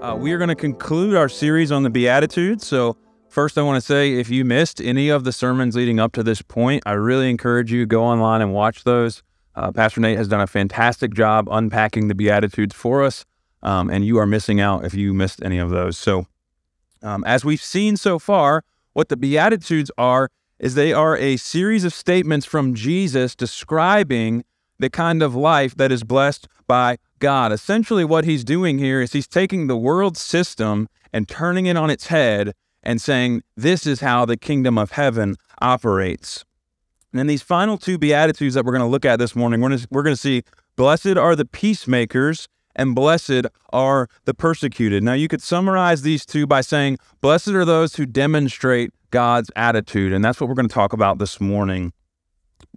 Uh, we are going to conclude our series on the Beatitudes. So, first, I want to say if you missed any of the sermons leading up to this point, I really encourage you go online and watch those. Uh, Pastor Nate has done a fantastic job unpacking the Beatitudes for us, um, and you are missing out if you missed any of those. So, um, as we've seen so far, what the Beatitudes are is they are a series of statements from Jesus describing the kind of life that is blessed by God. Essentially, what he's doing here is he's taking the world system and turning it on its head and saying, This is how the kingdom of heaven operates. And in these final two Beatitudes that we're going to look at this morning, we're going to, we're going to see, Blessed are the peacemakers and blessed are the persecuted. Now, you could summarize these two by saying, Blessed are those who demonstrate God's attitude. And that's what we're going to talk about this morning.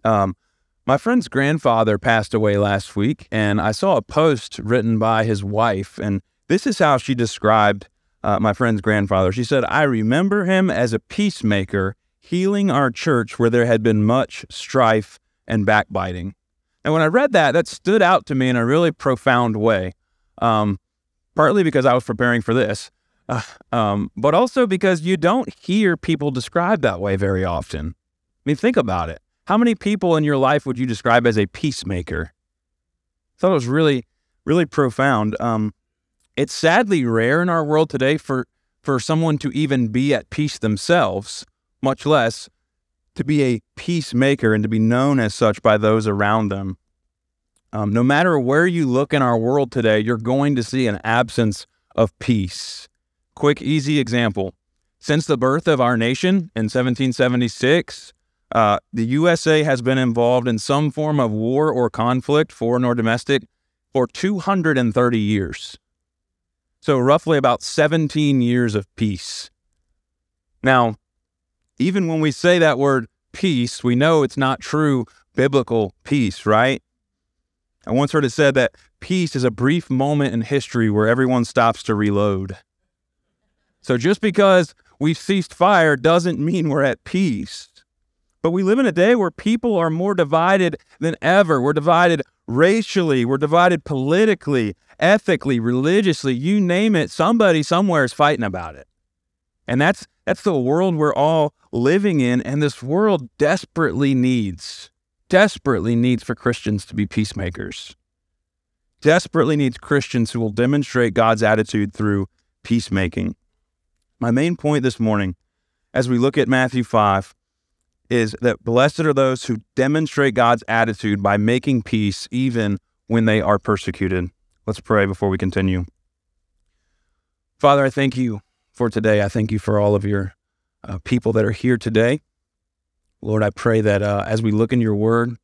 Um, my friend's grandfather passed away last week, and I saw a post written by his wife, and this is how she described uh, my friend's grandfather. She said, I remember him as a peacemaker healing our church where there had been much strife and backbiting. And when I read that, that stood out to me in a really profound way, um, partly because I was preparing for this, uh, um, but also because you don't hear people described that way very often. I mean, think about it. How many people in your life would you describe as a peacemaker? I thought it was really, really profound. Um, it's sadly rare in our world today for, for someone to even be at peace themselves, much less to be a peacemaker and to be known as such by those around them. Um, no matter where you look in our world today, you're going to see an absence of peace. Quick, easy example. Since the birth of our nation in 1776, uh, the USA has been involved in some form of war or conflict, foreign or domestic, for 230 years. So, roughly about 17 years of peace. Now, even when we say that word peace, we know it's not true biblical peace, right? I once heard it said that peace is a brief moment in history where everyone stops to reload. So, just because we've ceased fire doesn't mean we're at peace. But we live in a day where people are more divided than ever. We're divided racially, we're divided politically, ethically, religiously, you name it, somebody somewhere is fighting about it. And that's that's the world we're all living in and this world desperately needs desperately needs for Christians to be peacemakers. Desperately needs Christians who will demonstrate God's attitude through peacemaking. My main point this morning as we look at Matthew 5 is that blessed are those who demonstrate God's attitude by making peace even when they are persecuted. Let's pray before we continue. Father, I thank you for today. I thank you for all of your uh, people that are here today. Lord, I pray that uh, as we look in your word,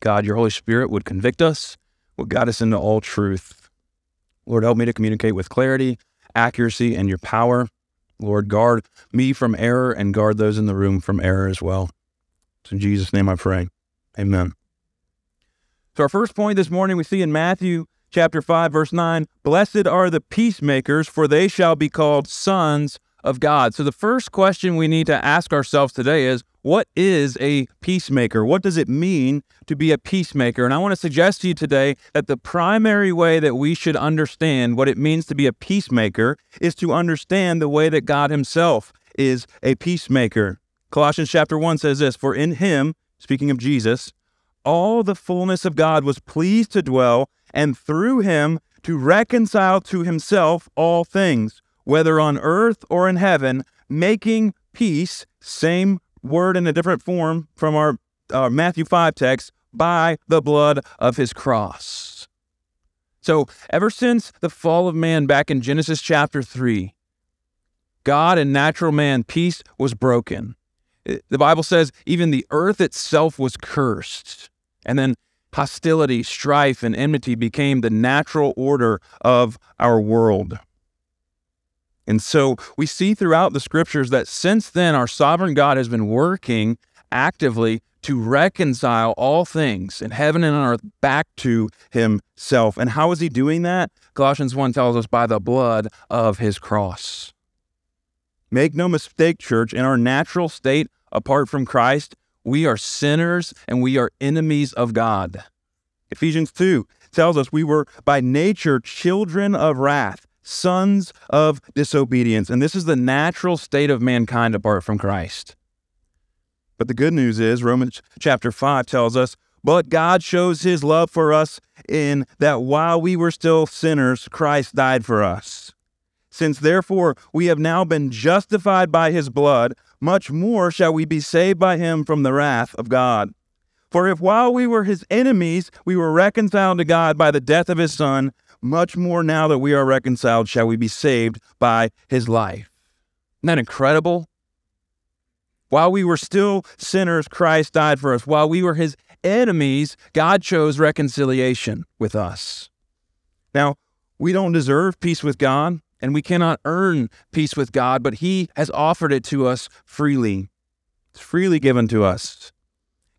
God, your Holy Spirit would convict us, would guide us into all truth. Lord, help me to communicate with clarity, accuracy, and your power. Lord, guard me from error and guard those in the room from error as well. It's in Jesus' name I pray. Amen. So our first point this morning we see in Matthew chapter 5 verse 9, blessed are the peacemakers for they shall be called sons of God. So the first question we need to ask ourselves today is what is a peacemaker? What does it mean to be a peacemaker? And I want to suggest to you today that the primary way that we should understand what it means to be a peacemaker is to understand the way that God Himself is a peacemaker. Colossians chapter 1 says this For in Him, speaking of Jesus, all the fullness of God was pleased to dwell, and through Him to reconcile to Himself all things, whether on earth or in heaven, making peace, same word in a different form from our Matthew 5 text, by the blood of his cross. So, ever since the fall of man back in Genesis chapter 3, God and natural man, peace was broken. Eh, the Bible says even the earth itself was cursed. And then hostility, strife, and enmity became the natural order of our world. And so we see throughout the scriptures that since then, our sovereign God has been working actively to reconcile all things in heaven and on earth back to himself. And how is he doing that? Colossians 1 tells us by the blood of his cross. Make no mistake, church, in our natural state apart from Christ, we are sinners and we are enemies of God. Ephesians 2 tells us we were by nature children of wrath, sons of disobedience. And this is the natural state of mankind apart from Christ. But the good news is, Romans chapter 5 tells us, but God shows his love for us in that while we were still sinners, Christ died for us. Since therefore we have now been justified by his blood, much more shall we be saved by him from the wrath of God. For if while we were his enemies, we were reconciled to God by the death of his Son, much more now that we are reconciled shall we be saved by his life. Isn't that incredible? While we were still sinners, Christ died for us. While we were his enemies, God chose reconciliation with us. Now, we don't deserve peace with God, and we cannot earn peace with God, but he has offered it to us freely. It's freely given to us.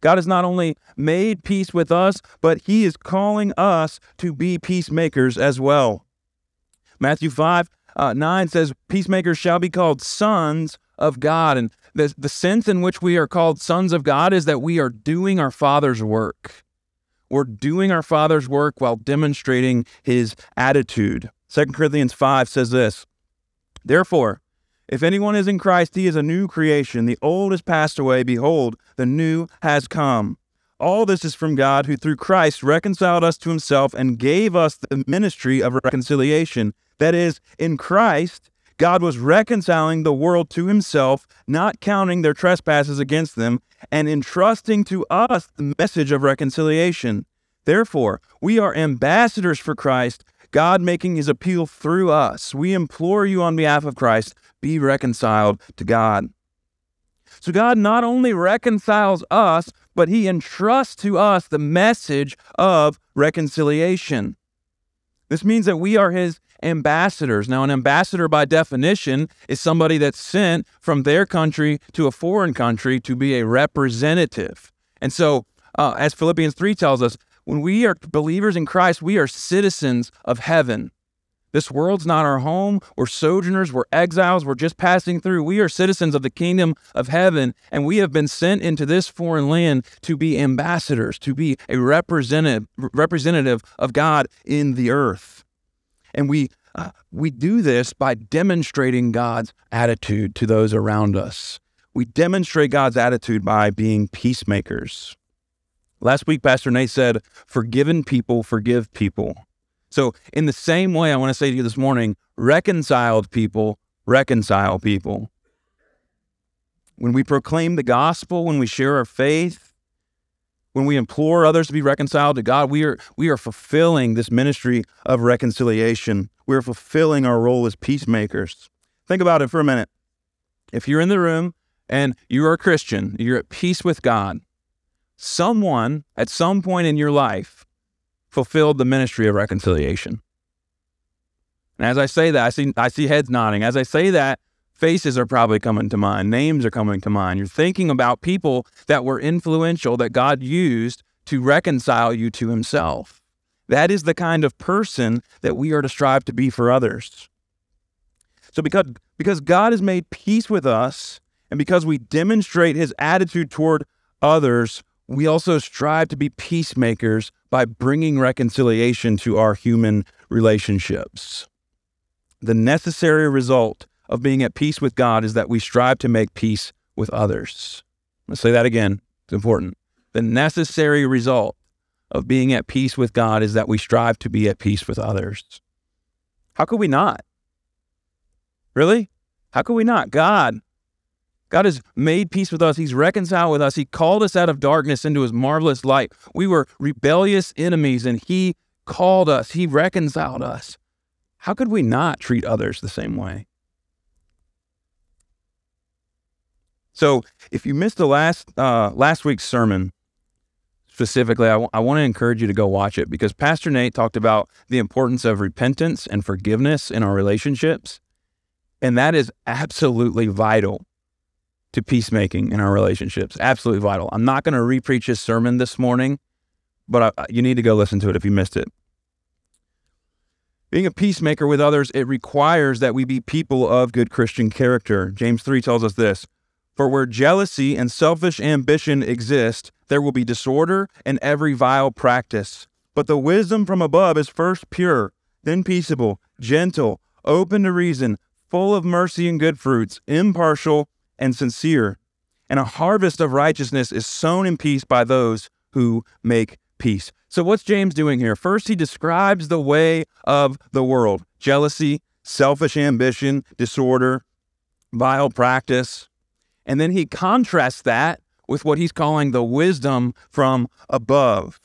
God has not only made peace with us, but he is calling us to be peacemakers as well. Matthew 5 uh, 9 says, Peacemakers shall be called sons of God. And the, the sense in which we are called sons of God is that we are doing our Father's work. We're doing our Father's work while demonstrating his attitude. 2 Corinthians 5 says this Therefore, if anyone is in Christ, he is a new creation. The old has passed away. Behold, the new has come. All this is from God, who through Christ reconciled us to himself and gave us the ministry of reconciliation. That is, in Christ, God was reconciling the world to himself, not counting their trespasses against them, and entrusting to us the message of reconciliation. Therefore, we are ambassadors for Christ, God making his appeal through us. We implore you on behalf of Christ, be reconciled to God. So, God not only reconciles us, but he entrusts to us the message of reconciliation. This means that we are his ambassadors. Now, an ambassador, by definition, is somebody that's sent from their country to a foreign country to be a representative. And so, uh, as Philippians 3 tells us, when we are believers in Christ, we are citizens of heaven. This world's not our home. We're sojourners. We're exiles. We're just passing through. We are citizens of the kingdom of heaven, and we have been sent into this foreign land to be ambassadors, to be a representative, representative of God in the earth. And we uh, we do this by demonstrating God's attitude to those around us. We demonstrate God's attitude by being peacemakers. Last week, Pastor Nate said, Forgiven people forgive people. So, in the same way, I want to say to you this morning reconciled people reconcile people. When we proclaim the gospel, when we share our faith, when we implore others to be reconciled to God, we are, we are fulfilling this ministry of reconciliation. We are fulfilling our role as peacemakers. Think about it for a minute. If you're in the room and you are a Christian, you're at peace with God, someone at some point in your life fulfilled the ministry of reconciliation. And as I say that, I see, I see heads nodding. As I say that, faces are probably coming to mind, names are coming to mind. You're thinking about people that were influential that God used to reconcile you to himself. That is the kind of person that we are to strive to be for others. So because because God has made peace with us and because we demonstrate his attitude toward others, we also strive to be peacemakers by bringing reconciliation to our human relationships. The necessary result of being at peace with God is that we strive to make peace with others. Let's say that again. It's important. The necessary result of being at peace with God is that we strive to be at peace with others. How could we not? Really? How could we not? God, God has made peace with us. He's reconciled with us. He called us out of darkness into his marvelous light. We were rebellious enemies, and he called us. He reconciled us. How could we not treat others the same way? So, if you missed the last uh, last week's sermon, specifically, I, w- I want to encourage you to go watch it because Pastor Nate talked about the importance of repentance and forgiveness in our relationships. And that is absolutely vital to peacemaking in our relationships. Absolutely vital. I'm not going to repreach his sermon this morning, but I, you need to go listen to it if you missed it. Being a peacemaker with others, it requires that we be people of good Christian character. James 3 tells us this For where jealousy and selfish ambition exist, there will be disorder and every vile practice. But the wisdom from above is first pure, then peaceable, gentle, open to reason, full of mercy and good fruits, impartial and sincere. And a harvest of righteousness is sown in peace by those who make peace. So, what's James doing here? First, he describes the way of the world jealousy, selfish ambition, disorder, vile practice. And then he contrasts that with what he's calling the wisdom from above,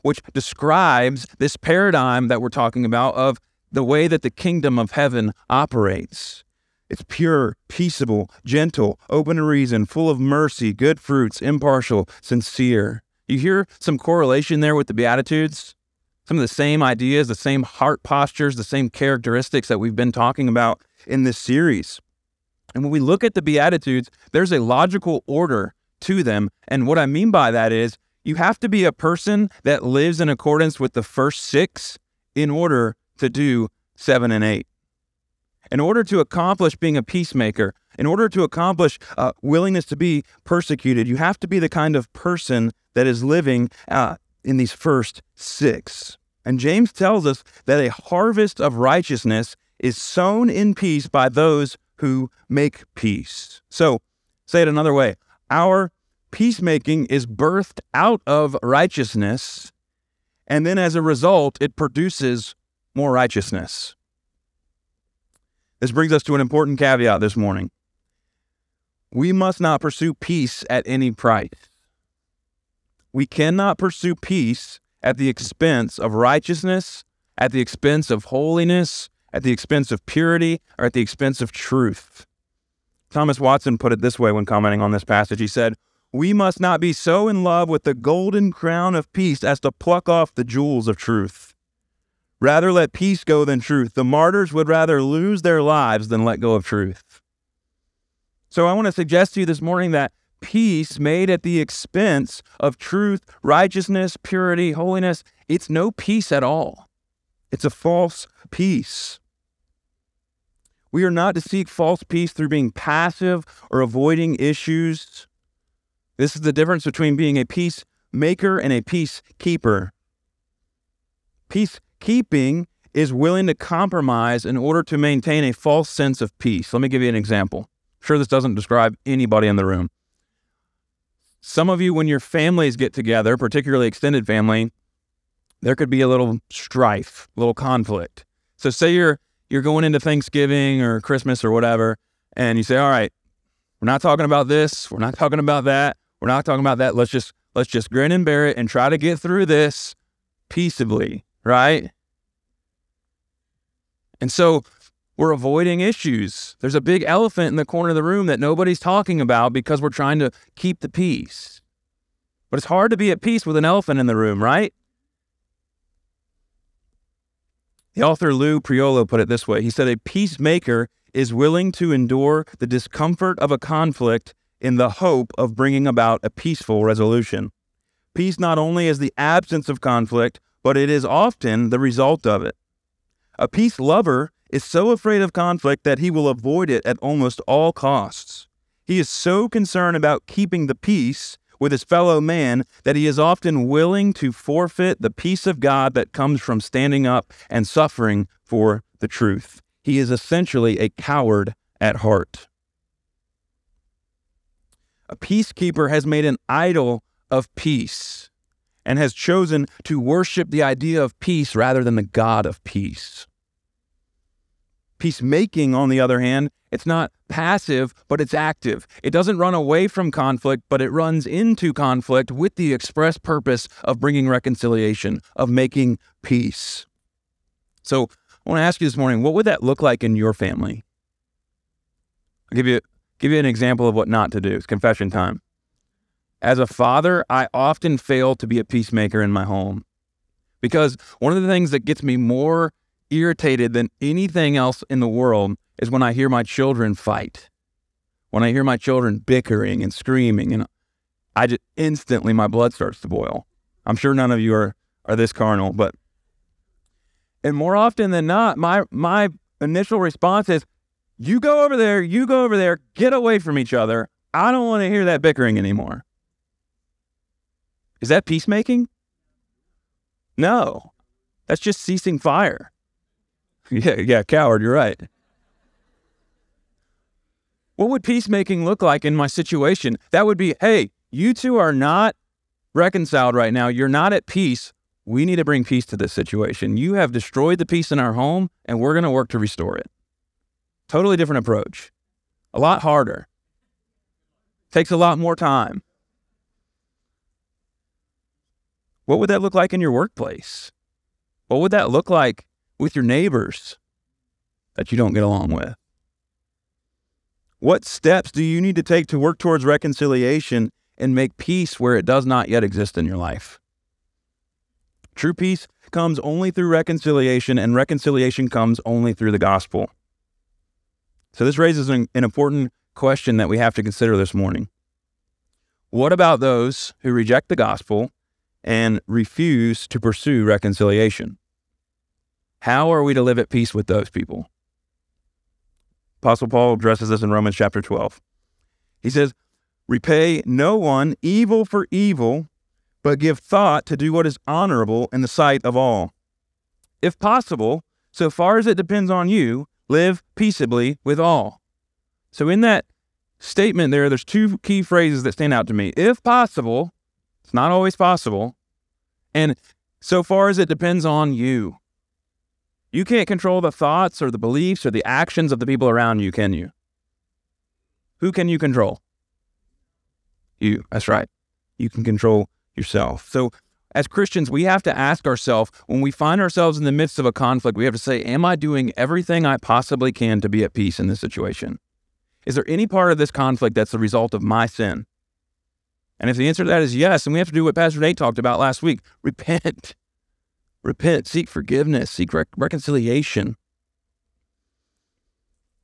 which describes this paradigm that we're talking about of the way that the kingdom of heaven operates. It's pure, peaceable, gentle, open to reason, full of mercy, good fruits, impartial, sincere. You hear some correlation there with the Beatitudes? Some of the same ideas, the same heart postures, the same characteristics that we've been talking about in this series. And when we look at the Beatitudes, there's a logical order to them. And what I mean by that is you have to be a person that lives in accordance with the first six in order to do seven and eight. In order to accomplish being a peacemaker, in order to accomplish uh, willingness to be persecuted, you have to be the kind of person that is living uh, in these first six. And James tells us that a harvest of righteousness is sown in peace by those who make peace. So, say it another way our peacemaking is birthed out of righteousness, and then as a result, it produces more righteousness. This brings us to an important caveat this morning. We must not pursue peace at any price. We cannot pursue peace at the expense of righteousness, at the expense of holiness, at the expense of purity, or at the expense of truth. Thomas Watson put it this way when commenting on this passage. He said, We must not be so in love with the golden crown of peace as to pluck off the jewels of truth. Rather let peace go than truth. The martyrs would rather lose their lives than let go of truth. So I want to suggest to you this morning that peace made at the expense of truth, righteousness, purity, holiness, it's no peace at all. It's a false peace. We are not to seek false peace through being passive or avoiding issues. This is the difference between being a peacemaker and a peacekeeper. Peace Keeping is willing to compromise in order to maintain a false sense of peace. Let me give you an example. I'm sure this doesn't describe anybody in the room. Some of you, when your families get together, particularly extended family, there could be a little strife, a little conflict. So say you're you're going into Thanksgiving or Christmas or whatever, and you say, "All right, we're not talking about this, we're not talking about that, we're not talking about that. Let's just let's just grin and bear it and try to get through this peaceably." right? And so we're avoiding issues. There's a big elephant in the corner of the room that nobody's talking about because we're trying to keep the peace. But it's hard to be at peace with an elephant in the room, right? The author Lou Priolo put it this way He said, A peacemaker is willing to endure the discomfort of a conflict in the hope of bringing about a peaceful resolution. Peace not only is the absence of conflict, but it is often the result of it. A peace lover is so afraid of conflict that he will avoid it at almost all costs. He is so concerned about keeping the peace with his fellow man that he is often willing to forfeit the peace of God that comes from standing up and suffering for the truth. He is essentially a coward at heart. A peacekeeper has made an idol of peace and has chosen to worship the idea of peace rather than the God of peace. Peacemaking, on the other hand, it's not passive, but it's active. It doesn't run away from conflict, but it runs into conflict with the express purpose of bringing reconciliation, of making peace. So I want to ask you this morning, what would that look like in your family? I'll give you, give you an example of what not to do. It's confession time. As a father, I often fail to be a peacemaker in my home because one of the things that gets me more irritated than anything else in the world is when I hear my children fight. When I hear my children bickering and screaming, and I just instantly my blood starts to boil. I'm sure none of you are are this carnal, but and more often than not, my my initial response is, "You go over there, you go over there, get away from each other. I don't want to hear that bickering anymore." Is that peacemaking? No. That's just ceasing fire. Yeah, yeah, coward, you're right. What would peacemaking look like in my situation? That would be, hey, you two are not reconciled right now. You're not at peace. We need to bring peace to this situation. You have destroyed the peace in our home, and we're going to work to restore it. Totally different approach. A lot harder. Takes a lot more time. What would that look like in your workplace? What would that look like with your neighbors that you don't get along with? What steps do you need to take to work towards reconciliation and make peace where it does not yet exist in your life? True peace comes only through reconciliation, and reconciliation comes only through the gospel. So, this raises an, an, important question that we have to consider this morning. What about those who reject the gospel and refuse to pursue reconciliation? How are we to live at peace with those people? Apostle Paul addresses this in Romans chapter 12. He says, Repay no one evil for evil, but give thought to do what is honorable in the sight of all. If possible, so far as it depends on you, live peaceably with all. So, in that statement there, there's two key phrases that stand out to me. If possible, it's not always possible, and so far as it depends on you. You can't control the thoughts or the beliefs or the actions of the people around you, can you? Who can you control? You. That's right. You can control yourself. So, as Christians, we have to ask ourselves when we find ourselves in the midst of a conflict, we have to say, Am I doing everything I possibly can to be at peace in this situation? Is there any part of this conflict that's the result of my sin? And if the answer to that is yes, then we have to do what Pastor Nate talked about last week repent. Repent, seek forgiveness, seek rec- reconciliation.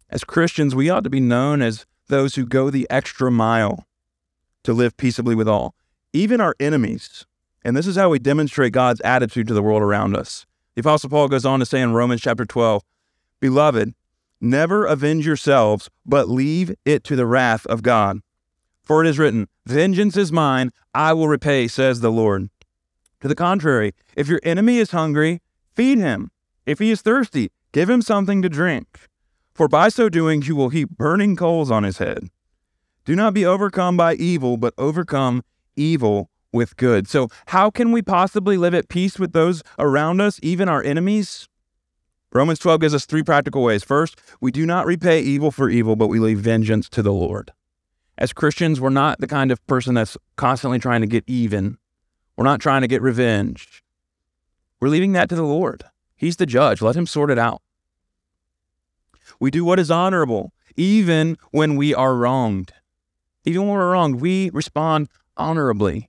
As Christians, we ought to be known as those who go the extra mile to live peaceably with all, even our enemies. And this is how we demonstrate God's attitude to the world around us. The Apostle Paul goes on to say in Romans chapter 12, Beloved, never avenge yourselves, but leave it to the wrath of God. For it is written, Vengeance is mine, I will repay, says the Lord. To the contrary, if your enemy is hungry, feed him. If he is thirsty, give him something to drink. For by so doing, you will heap burning coals on his head. Do not be overcome by evil, but overcome evil with good. So, how can we possibly live at peace with those around us, even our enemies? Romans 12 gives us three practical ways. First, we do not repay evil for evil, but we leave vengeance to the Lord. As Christians, we're not the kind of person that's constantly trying to get even. We're not trying to get revenge. We're leaving that to the Lord. He's the judge. Let him sort it out. We do what is honorable, even when we are wronged. Even when we're wronged, we respond honorably.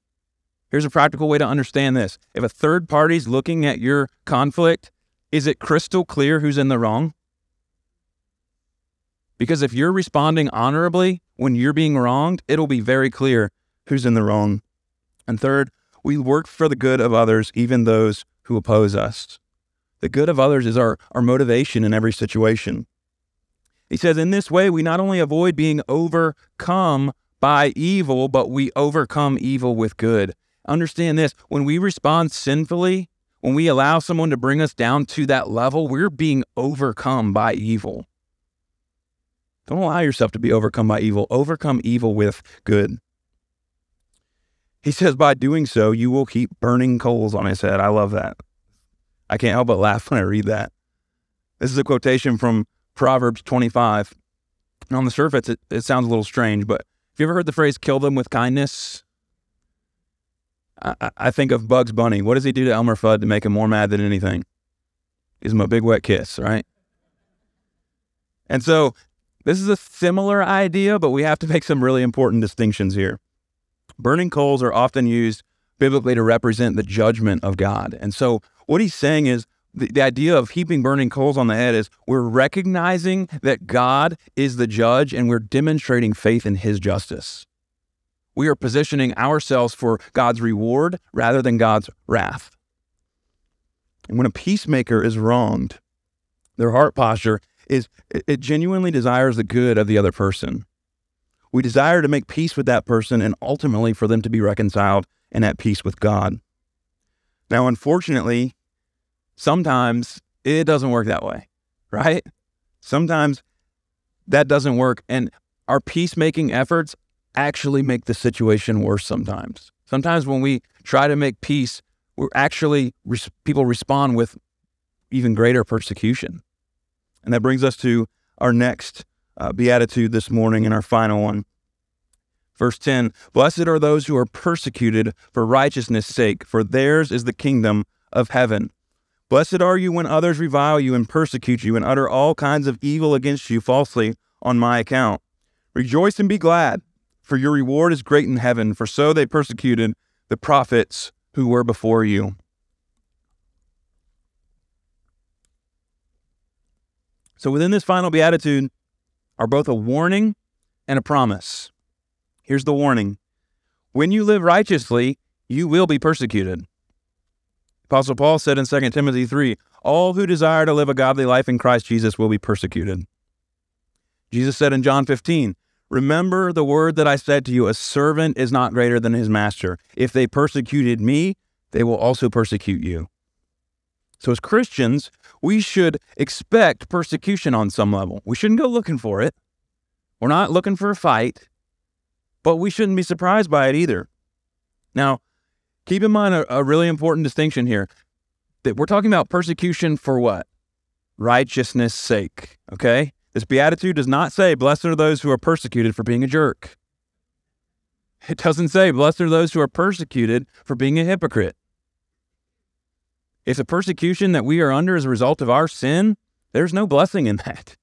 Here's a practical way to understand this. If a third party's looking at your conflict, is it crystal clear who's in the wrong? Because if you're responding honorably when you're being wronged, it'll be very clear who's in the wrong. And third, we work for the good of others, even those who oppose us. The good of others is our, our motivation in every situation. He says, in this way, we not only avoid being overcome by evil, but we overcome evil with good. Understand this when we respond sinfully, when we allow someone to bring us down to that level, we're being overcome by evil. Don't allow yourself to be overcome by evil. Overcome evil with good. He says, by doing so, you will keep burning coals on his head. I love that. I can't help but laugh when I read that. This is a quotation from Proverbs 25. And on the surface, it, it sounds a little strange, but have you ever heard the phrase kill them with kindness? I, I think of Bugs Bunny. What does he do to Elmer Fudd to make him more mad than anything? Gives him a big wet kiss, right? And so this is a similar idea, but we have to make some really important distinctions here. Burning coals are often used biblically to represent the judgment of God. And so what he's saying is the, the idea of heaping burning coals on the head is we're recognizing that God is the judge and we're demonstrating faith in his justice. We are positioning ourselves for God's reward rather than God's wrath. And when a peacemaker is wronged, their heart posture is it genuinely desires the good of the other person. We desire to make peace with that person and ultimately for them to be reconciled and at peace with God. Now, unfortunately, sometimes it doesn't work that way, right? Sometimes that doesn't work. And our peacemaking efforts actually make the situation worse sometimes. Sometimes when we try to make peace, we're actually, people respond with even greater persecution. And that brings us to our next uh, beatitude this morning and our final one. Verse 10 Blessed are those who are persecuted for righteousness' sake, for theirs is the kingdom of heaven. Blessed are you when others revile you and persecute you and utter all kinds of evil against you falsely on my account. Rejoice and be glad, for your reward is great in heaven, for so they persecuted the prophets who were before you. So, within this final beatitude are both a warning and a promise. Here's the warning When you live righteously, you will be persecuted. Apostle Paul said in 2 Timothy 3 All who desire to live a godly life in Christ Jesus will be persecuted. Jesus said in John 15, Remember the word that I said to you, a servant is not greater than his master. If they persecuted me, they will also persecute you. So, as Christians, we should expect persecution on some level. We shouldn't go looking for it. We're not looking for a fight, but we shouldn't be surprised by it either. Now, keep in mind a, a really important distinction here that we're talking about persecution for what? Righteousness' sake, okay? This beatitude does not say, Blessed are those who are persecuted for being a jerk. It doesn't say, Blessed are those who are persecuted for being a hypocrite. If the persecution that we are under is a result of our sin, there's no blessing in that.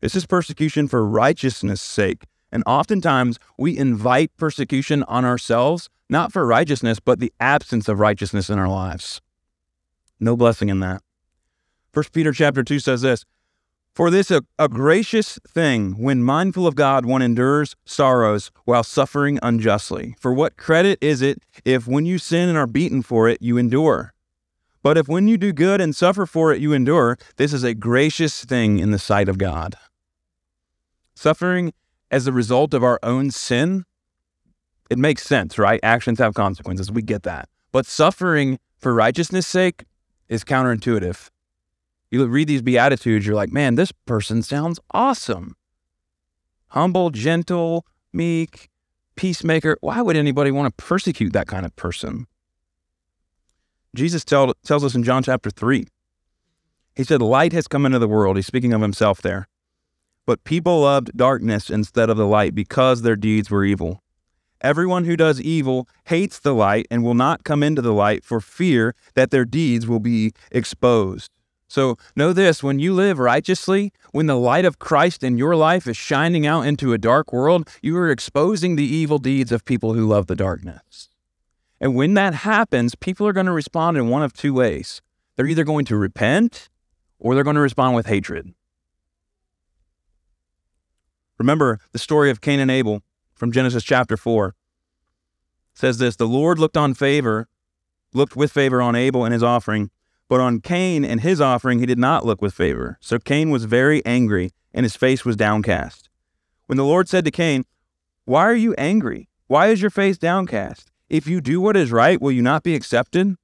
This is persecution for righteousness' sake. And oftentimes we invite persecution on ourselves, not for righteousness, but the absence of righteousness in our lives. No blessing in that. First Peter chapter 2 says this For this a, a gracious thing, when mindful of God, one endures sorrows while suffering unjustly. For what credit is it if when you sin and are beaten for it, you endure? But if when you do good and suffer for it, you endure, this is a gracious thing in the sight of God. Suffering as a result of our own sin, it makes sense, right? Actions have consequences. We get that. But suffering for righteousness' sake is counterintuitive. You read these Beatitudes, you're like, man, this person sounds awesome. Humble, gentle, meek, peacemaker. Why would anybody want to persecute that kind of person? Jesus tell, tells us in John chapter 3. He said, Light has come into the world. He's speaking of himself there. But people loved darkness instead of the light because their deeds were evil. Everyone who does evil hates the light and will not come into the light for fear that their deeds will be exposed. So know this when you live righteously, when the light of Christ in your life is shining out into a dark world, you are exposing the evil deeds of people who love the darkness. And when that happens, people are going to respond in one of two ways. They're either going to repent or they're going to respond with hatred. Remember the story of Cain and Abel from Genesis chapter 4. It says this, the Lord looked on favor, looked with favor on Abel and his offering, but on Cain and his offering he did not look with favor. So Cain was very angry and his face was downcast. When the Lord said to Cain, "Why are you angry? Why is your face downcast?" If you do what is right, will you not be accepted?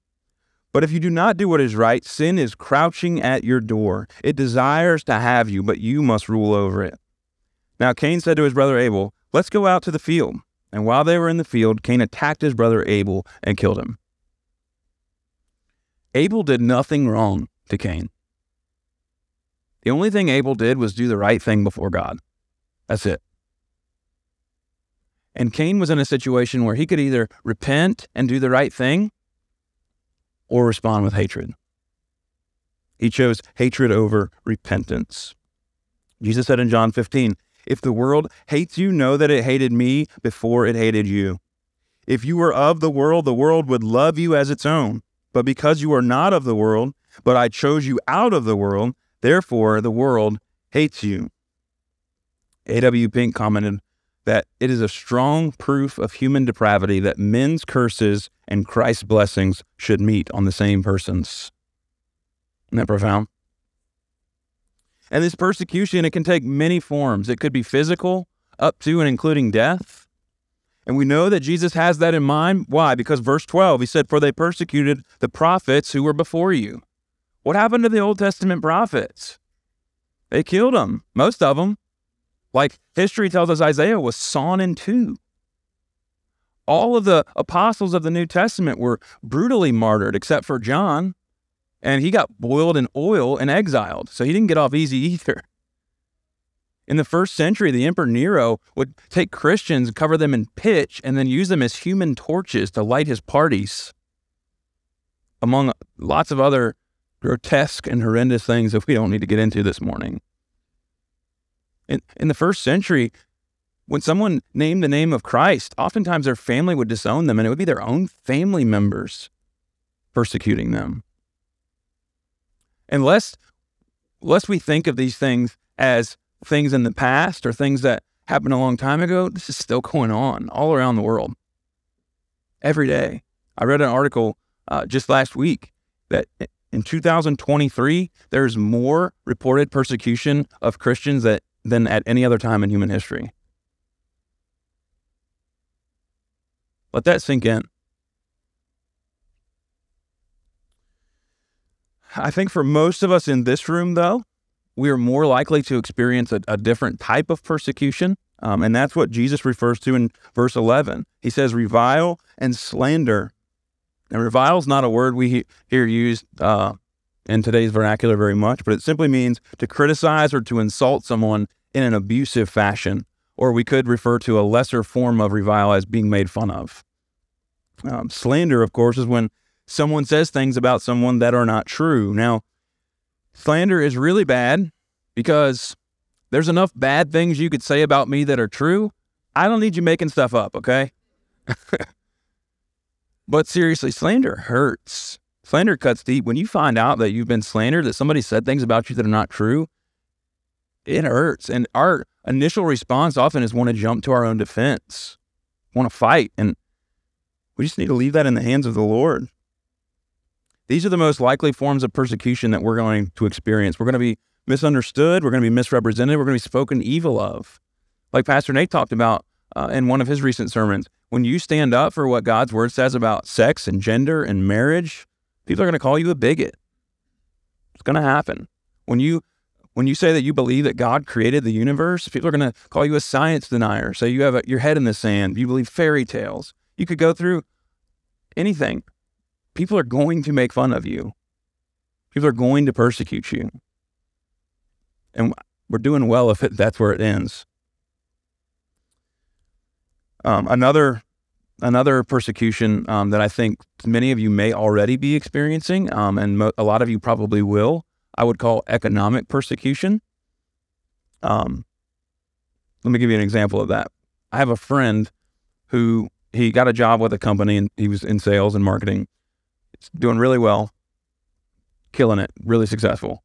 But if you do not do what is right, sin is crouching at your door. It desires to have you, but you must rule over it. Now Cain said to his brother Abel, Let's go out to the field. And while they were in the field, Cain attacked his brother Abel and killed him. Abel did nothing wrong to Cain. The only thing Abel did was do the right thing before God. That's it. And Cain was in a situation where he could either repent and do the right thing or respond with hatred. He chose hatred over repentance. Jesus said in John 15, If the world hates you, know that it hated me before it hated you. If you were of the world, the world would love you as its own. But because you are not of the world, but I chose you out of the world, therefore the world hates you. A.W. Pink commented that it is a strong proof of human depravity that men's curses and Christ's blessings should meet on the same persons. Isn't that profound? And this persecution, it can take many forms. It could be physical, up to and including death. And we know that Jesus has that in mind. Why? Because verse 12, he said, For they persecuted the prophets who were before you. What happened to the Old Testament prophets? They killed them, most of them. Like history tells us, Isaiah was sawn in two. All of the apostles of the New Testament were brutally martyred, except for John, and he got boiled in oil and exiled. So he didn't get off easy either. In the first century, the Emperor Nero would take Christians, cover them in pitch, and then use them as human torches to light his parties, among lots of other grotesque and horrendous things that we don't need to get into this morning. In, in the first century, when someone named the name of Christ, oftentimes their family would disown them, and it would be their own family members persecuting them. And lest, lest we think of these things as things in the past or things that happened a long time ago, this is still going on all around the world. Every day. I read an article uh, just last week that in 2023, there's more reported persecution of Christians that than at any other time in human history. Let that sink in. I think for most of us in this room, though, we are more likely to experience a, a different type of persecution. Um, and that's what Jesus refers to in verse 11. He says, revile and slander. And revile is not a word we hear used uh, in today's vernacular very much, but it simply means to criticize or to insult someone in an abusive fashion, or we could refer to a lesser form of revile as being made fun of. Um, slander, of course, is when someone says things about someone that are not true. Now, slander is really bad because there's enough bad things you could say about me that are true. I don't need you making stuff up, okay? but seriously, slander hurts. Slander cuts deep. When you find out that you've been slandered, that somebody said things about you that are not true, it hurts. And our initial response often is want to jump to our own defense, want to fight. And we just need to leave that in the hands of the Lord. These are the most likely forms of persecution that we're going to experience. We're going to be misunderstood. We're going to be misrepresented. We're going to be spoken evil of. Like Pastor Nate talked about uh, in one of his recent sermons, when you stand up for what God's word says about sex and gender and marriage, people are going to call you a bigot. It's going to happen. When you when you say that you believe that God created the universe, people are going to call you a science denier. Say you have a, your head in the sand. You believe fairy tales. You could go through anything. People are going to make fun of you. People are going to persecute you. And we're doing well if it, that's where it ends. Um, another another persecution um, that I think many of you may already be experiencing, um, and mo- a lot of you probably will, I would call economic persecution. Um, let me give you an example of that. I have a friend who he got a job with a company and he was in sales and marketing. It's doing really well, killing it, really successful.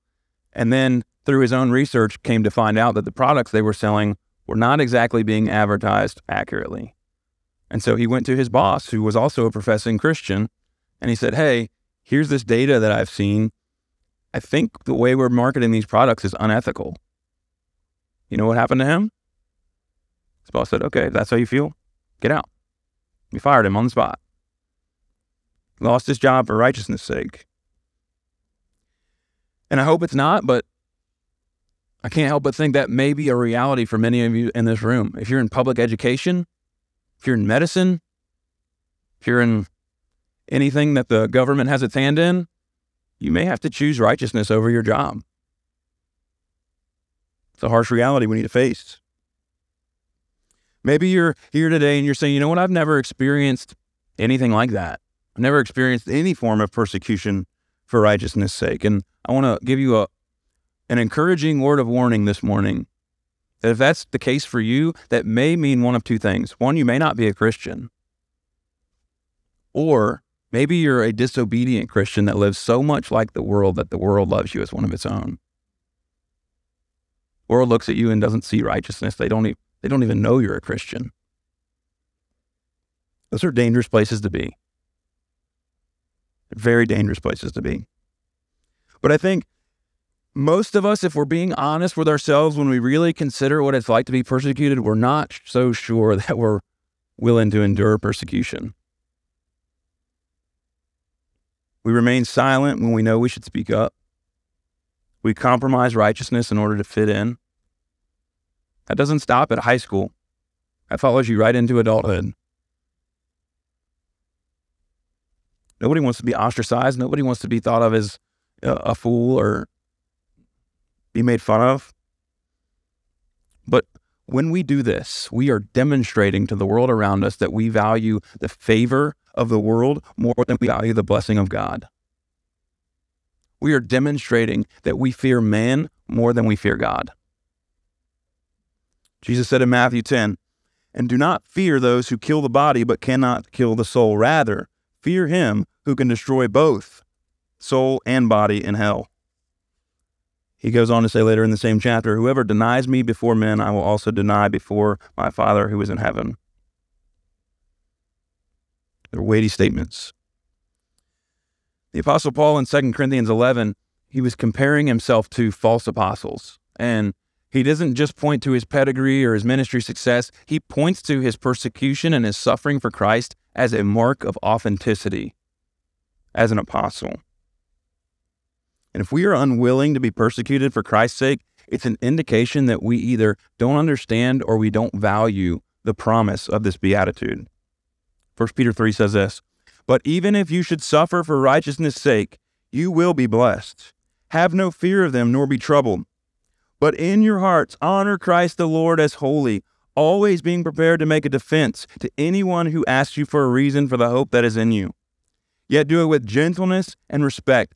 And then through his own research came to find out that the products they were selling were not exactly being advertised accurately. And so he went to his boss, who was also a professing Christian, and he said, Hey, here's this data that I've seen. I think the way we're marketing these products is unethical. You know what happened to him? His boss said, Okay, if that's how you feel, get out. We fired him on the spot. Lost his job for righteousness' sake. And I hope it's not, but I can't help but think that may be a reality for many of you in this room. If you're in public education, if you're in medicine, if you're in anything that the government has its hand in, you may have to choose righteousness over your job. It's a harsh reality we need to face. Maybe you're here today and you're saying, you know what, I've never experienced anything like that. I've never experienced any form of persecution for righteousness' sake. And I want to give you a an encouraging word of warning this morning. That if that's the case for you, that may mean one of two things. One, you may not be a Christian. Or maybe you're a disobedient Christian that lives so much like the world that the world loves you as one of its own. World looks at you and doesn't see righteousness. They don't, e- they don't even know you're a Christian. Those are dangerous places to be. Very dangerous places to be. But I think most of us, if we're being honest with ourselves, when we really consider what it's like to be persecuted, we're not so sure that we're willing to endure persecution. We remain silent when we know we should speak up. We compromise righteousness in order to fit in. That doesn't stop at high school. That follows you right into adulthood. Nobody wants to be ostracized. Nobody wants to be thought of as a, fool or be made fun of. But when we do this, we are demonstrating to the world around us that we value the favor of the world more than we value the blessing of God. We are demonstrating that we fear man more than we fear God. Jesus said in Matthew 10, And do not fear those who kill the body but cannot kill the soul. Rather, fear him who can destroy both soul and body in hell. He goes on to say later in the same chapter, Whoever denies me before men, I will also deny before my Father who is in heaven. They're weighty statements. The Apostle Paul in 2 Corinthians 11, he was comparing himself to false apostles. And he doesn't just point to his pedigree or his ministry success, he points to his persecution and his suffering for Christ as a mark of authenticity as an apostle. And if we are unwilling to be persecuted for Christ's sake, it's an indication that we either don't understand or we don't value the promise of this beatitude. 1 Peter 3 says this But even if you should suffer for righteousness' sake, you will be blessed. Have no fear of them, nor be troubled. But in your hearts, honor Christ the Lord as holy, always being prepared to make a defense to anyone who asks you for a reason for the hope that is in you. Yet do it with gentleness and respect,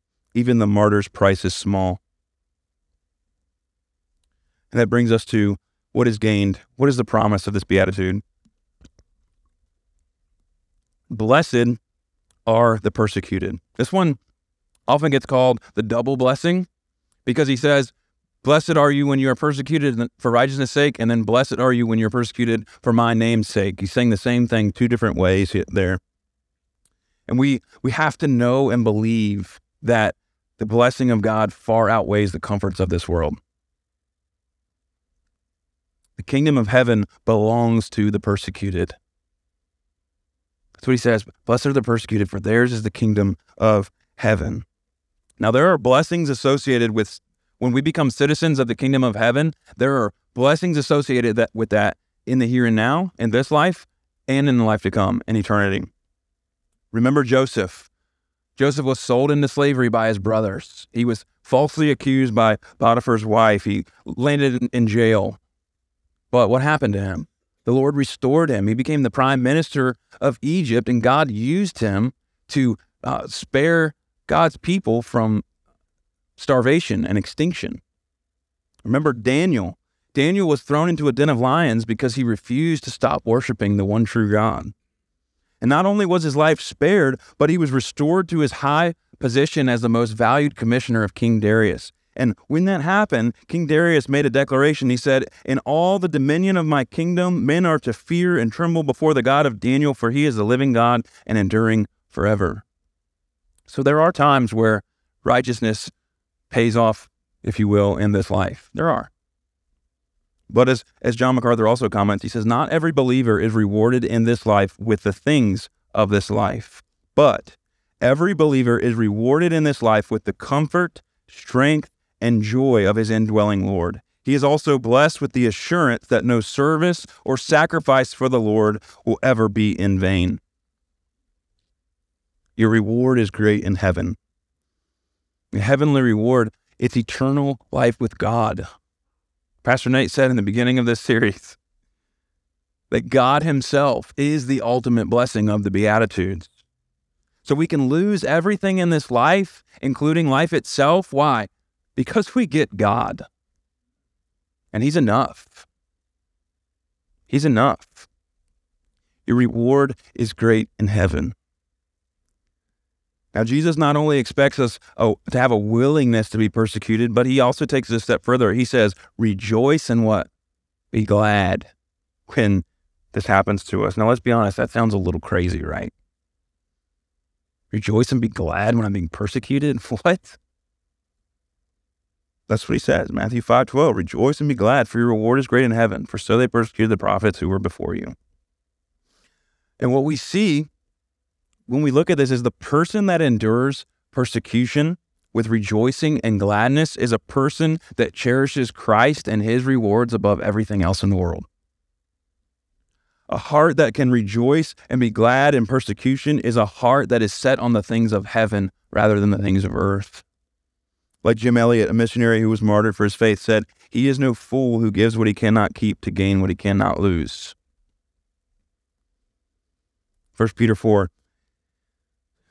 even the martyr's price is small. And that brings us to what is gained. What is the promise of this beatitude? Blessed are the persecuted. This one often gets called the double blessing because he says, Blessed are you when you are persecuted for righteousness' sake, and then blessed are you when you're persecuted for my name's sake. He's saying the same thing two different ways there. And we we have to know and believe that the blessing of God far outweighs the comforts of this world. The kingdom of heaven belongs to the persecuted. That's what he says. Blessed are the persecuted, for theirs is the kingdom of heaven. Now, there are blessings associated with when we become citizens of the kingdom of heaven. There are blessings associated that, with that in the here and now, in this life, and in the life to come, in eternity. Remember Joseph. Joseph was sold into slavery by his brothers. He was falsely accused by Potiphar's wife. He landed in, jail. But what happened to him? The Lord restored him. He became the prime minister of Egypt, and God used him to uh, spare God's people from starvation and extinction. Remember Daniel. Daniel was thrown into a den of lions because he refused to stop worshiping the one true God. And not only was his life spared, but he was restored to his high position as the most valued commissioner of King Darius. And when that happened, King Darius made a declaration. He said, In all the dominion of my kingdom, men are to fear and tremble before the God of Daniel, for he is the living God and enduring forever. So there are times where righteousness pays off, if you will, in this life. There are. But as, as John MacArthur also comments, he says, Not every believer is rewarded in this life with the things of this life, but every believer is rewarded in this life with the comfort, strength, and joy of his indwelling Lord. He is also blessed with the assurance that no service or sacrifice for the Lord will ever be in vain. Your reward is great in heaven. The heavenly reward, it's eternal life with God. Pastor Nate said in the beginning of this series that God Himself is the ultimate blessing of the Beatitudes. So we can lose everything in this life, including life itself. Why? Because we get God. And He's enough. He's enough. Your reward is great in heaven. Now, Jesus not only expects us oh, to have a willingness to be persecuted, but he also takes it a step further. He says, rejoice and what? Be glad when this happens to us. Now, let's be honest, that sounds a little crazy, right? Rejoice and be glad when I'm being persecuted? What? That's what he says, Matthew 5 12. Rejoice and be glad, for your reward is great in heaven, for so they persecuted the prophets who were before you. And what we see when we look at this is the person that endures persecution with rejoicing and gladness is a person that cherishes Christ and his rewards above everything else in the world. A heart that can rejoice and be glad in persecution is a heart that is set on the things of heaven rather than the things of earth. Like Jim Elliot, a missionary who was martyred for his faith, said, He is no fool who gives what he cannot keep to gain what he cannot lose. 1 Peter 4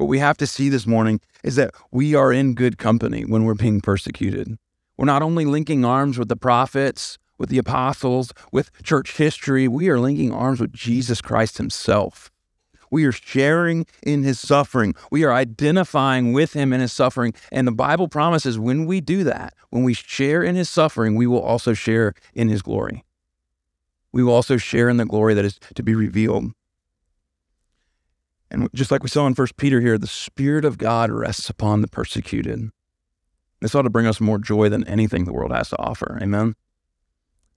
What we have to see this morning is that we are in good company when we're being persecuted. We're not only linking arms with the prophets, with the apostles, with church history, we are linking arms with Jesus Christ himself. We are sharing in his suffering. We are identifying with him in his suffering. And the Bible promises when we do that, when we share in his suffering, we will also share in his glory. We will also share in the glory that is to be revealed. And just like we saw in First Peter here, the Spirit of God rests upon the persecuted. This ought to bring us more joy than anything the world has to offer. Amen.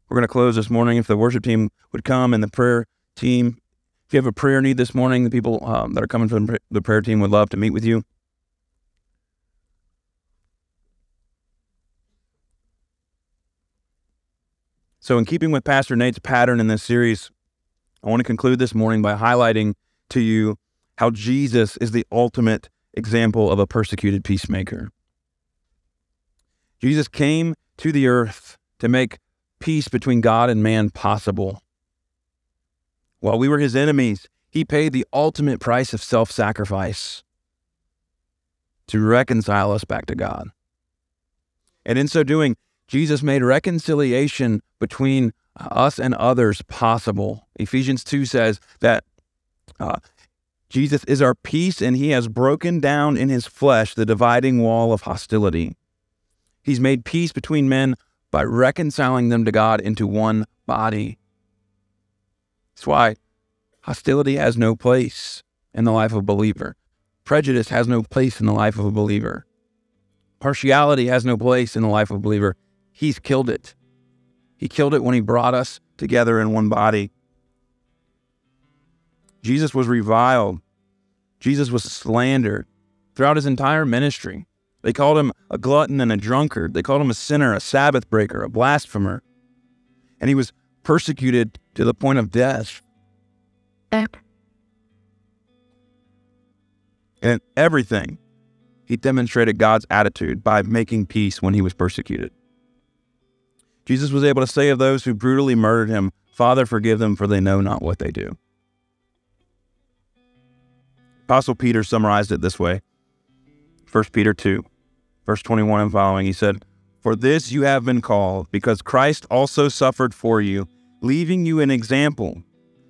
We're going to close this morning. If the worship team would come and the prayer team, if you have a prayer need this morning, the people um, that are coming from the prayer team would love to meet with you. So, in keeping with Pastor Nate's pattern in this series, I want to conclude this morning by highlighting to you how Jesus is the ultimate example of a persecuted peacemaker. Jesus came to the earth to make peace between God and man possible. While we were his enemies, he paid the ultimate price of self sacrifice to reconcile us back to God. And in so doing, Jesus made reconciliation between us and others possible. Ephesians 2 says that uh, Jesus is our peace, and he has broken down in his flesh the dividing wall of hostility. He's made peace between men by reconciling them to God into one body. That's why hostility has no place in the life of a believer. Prejudice has no place in the life of a believer. Partiality has no place in the life of a believer. He's killed it. He killed it when he brought us together in one body. Jesus was reviled. Jesus was slandered throughout his entire ministry. They called him a glutton and a drunkard. They called him a sinner, a Sabbath breaker, a blasphemer. And he was persecuted to the point of death. And everything, he demonstrated God's attitude by making peace when he was persecuted. Jesus was able to say of those who brutally murdered him, Father, forgive them, for they know not what they do. Apostle Peter summarized it this way 1 Peter 2, verse 21 and following. He said, For this you have been called, because Christ also suffered for you, leaving you an example,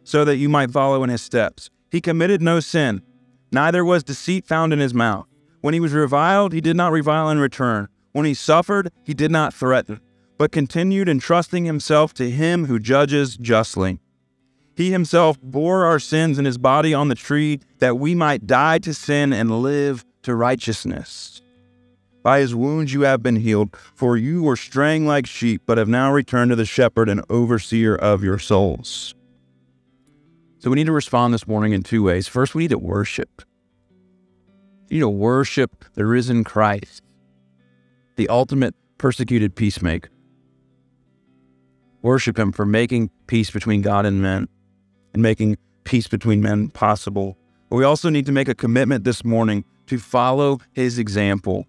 so that you might follow in his steps. He committed no sin, neither was deceit found in his mouth. When he was reviled, he did not revile in return. When he suffered, he did not threaten, but continued entrusting himself to him who judges justly. He himself bore our sins in his body on the tree, that we might die to sin and live to righteousness. By his wounds you have been healed, for you were straying like sheep, but have now returned to the shepherd and overseer of your souls. So we need to respond this morning in two ways. First, we need to worship. You to worship the risen Christ, the ultimate persecuted peacemaker. Worship him for making peace between God and men and making peace between men possible. But we also need to make a commitment this morning to follow his example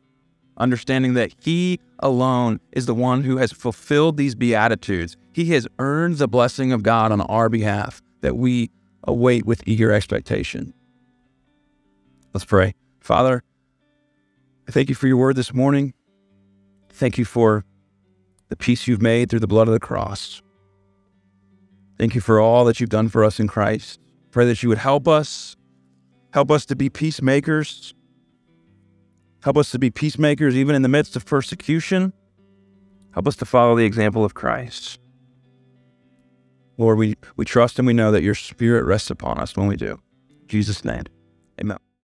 understanding that He alone is the one who has fulfilled these Beatitudes. He has earned the blessing of God on our behalf that we await with eager expectation. Let's pray. Father, I thank you for your word this morning. Thank you for the peace you've made through the blood of the cross. Thank you for all that you've done for us in Christ. Pray that you would help us, help us to be peacemakers Help us to be peacemakers even in the midst of persecution. Help us to follow the example of Christ. Lord, we, we trust and we know that your spirit rests upon us when we do. In Jesus' name.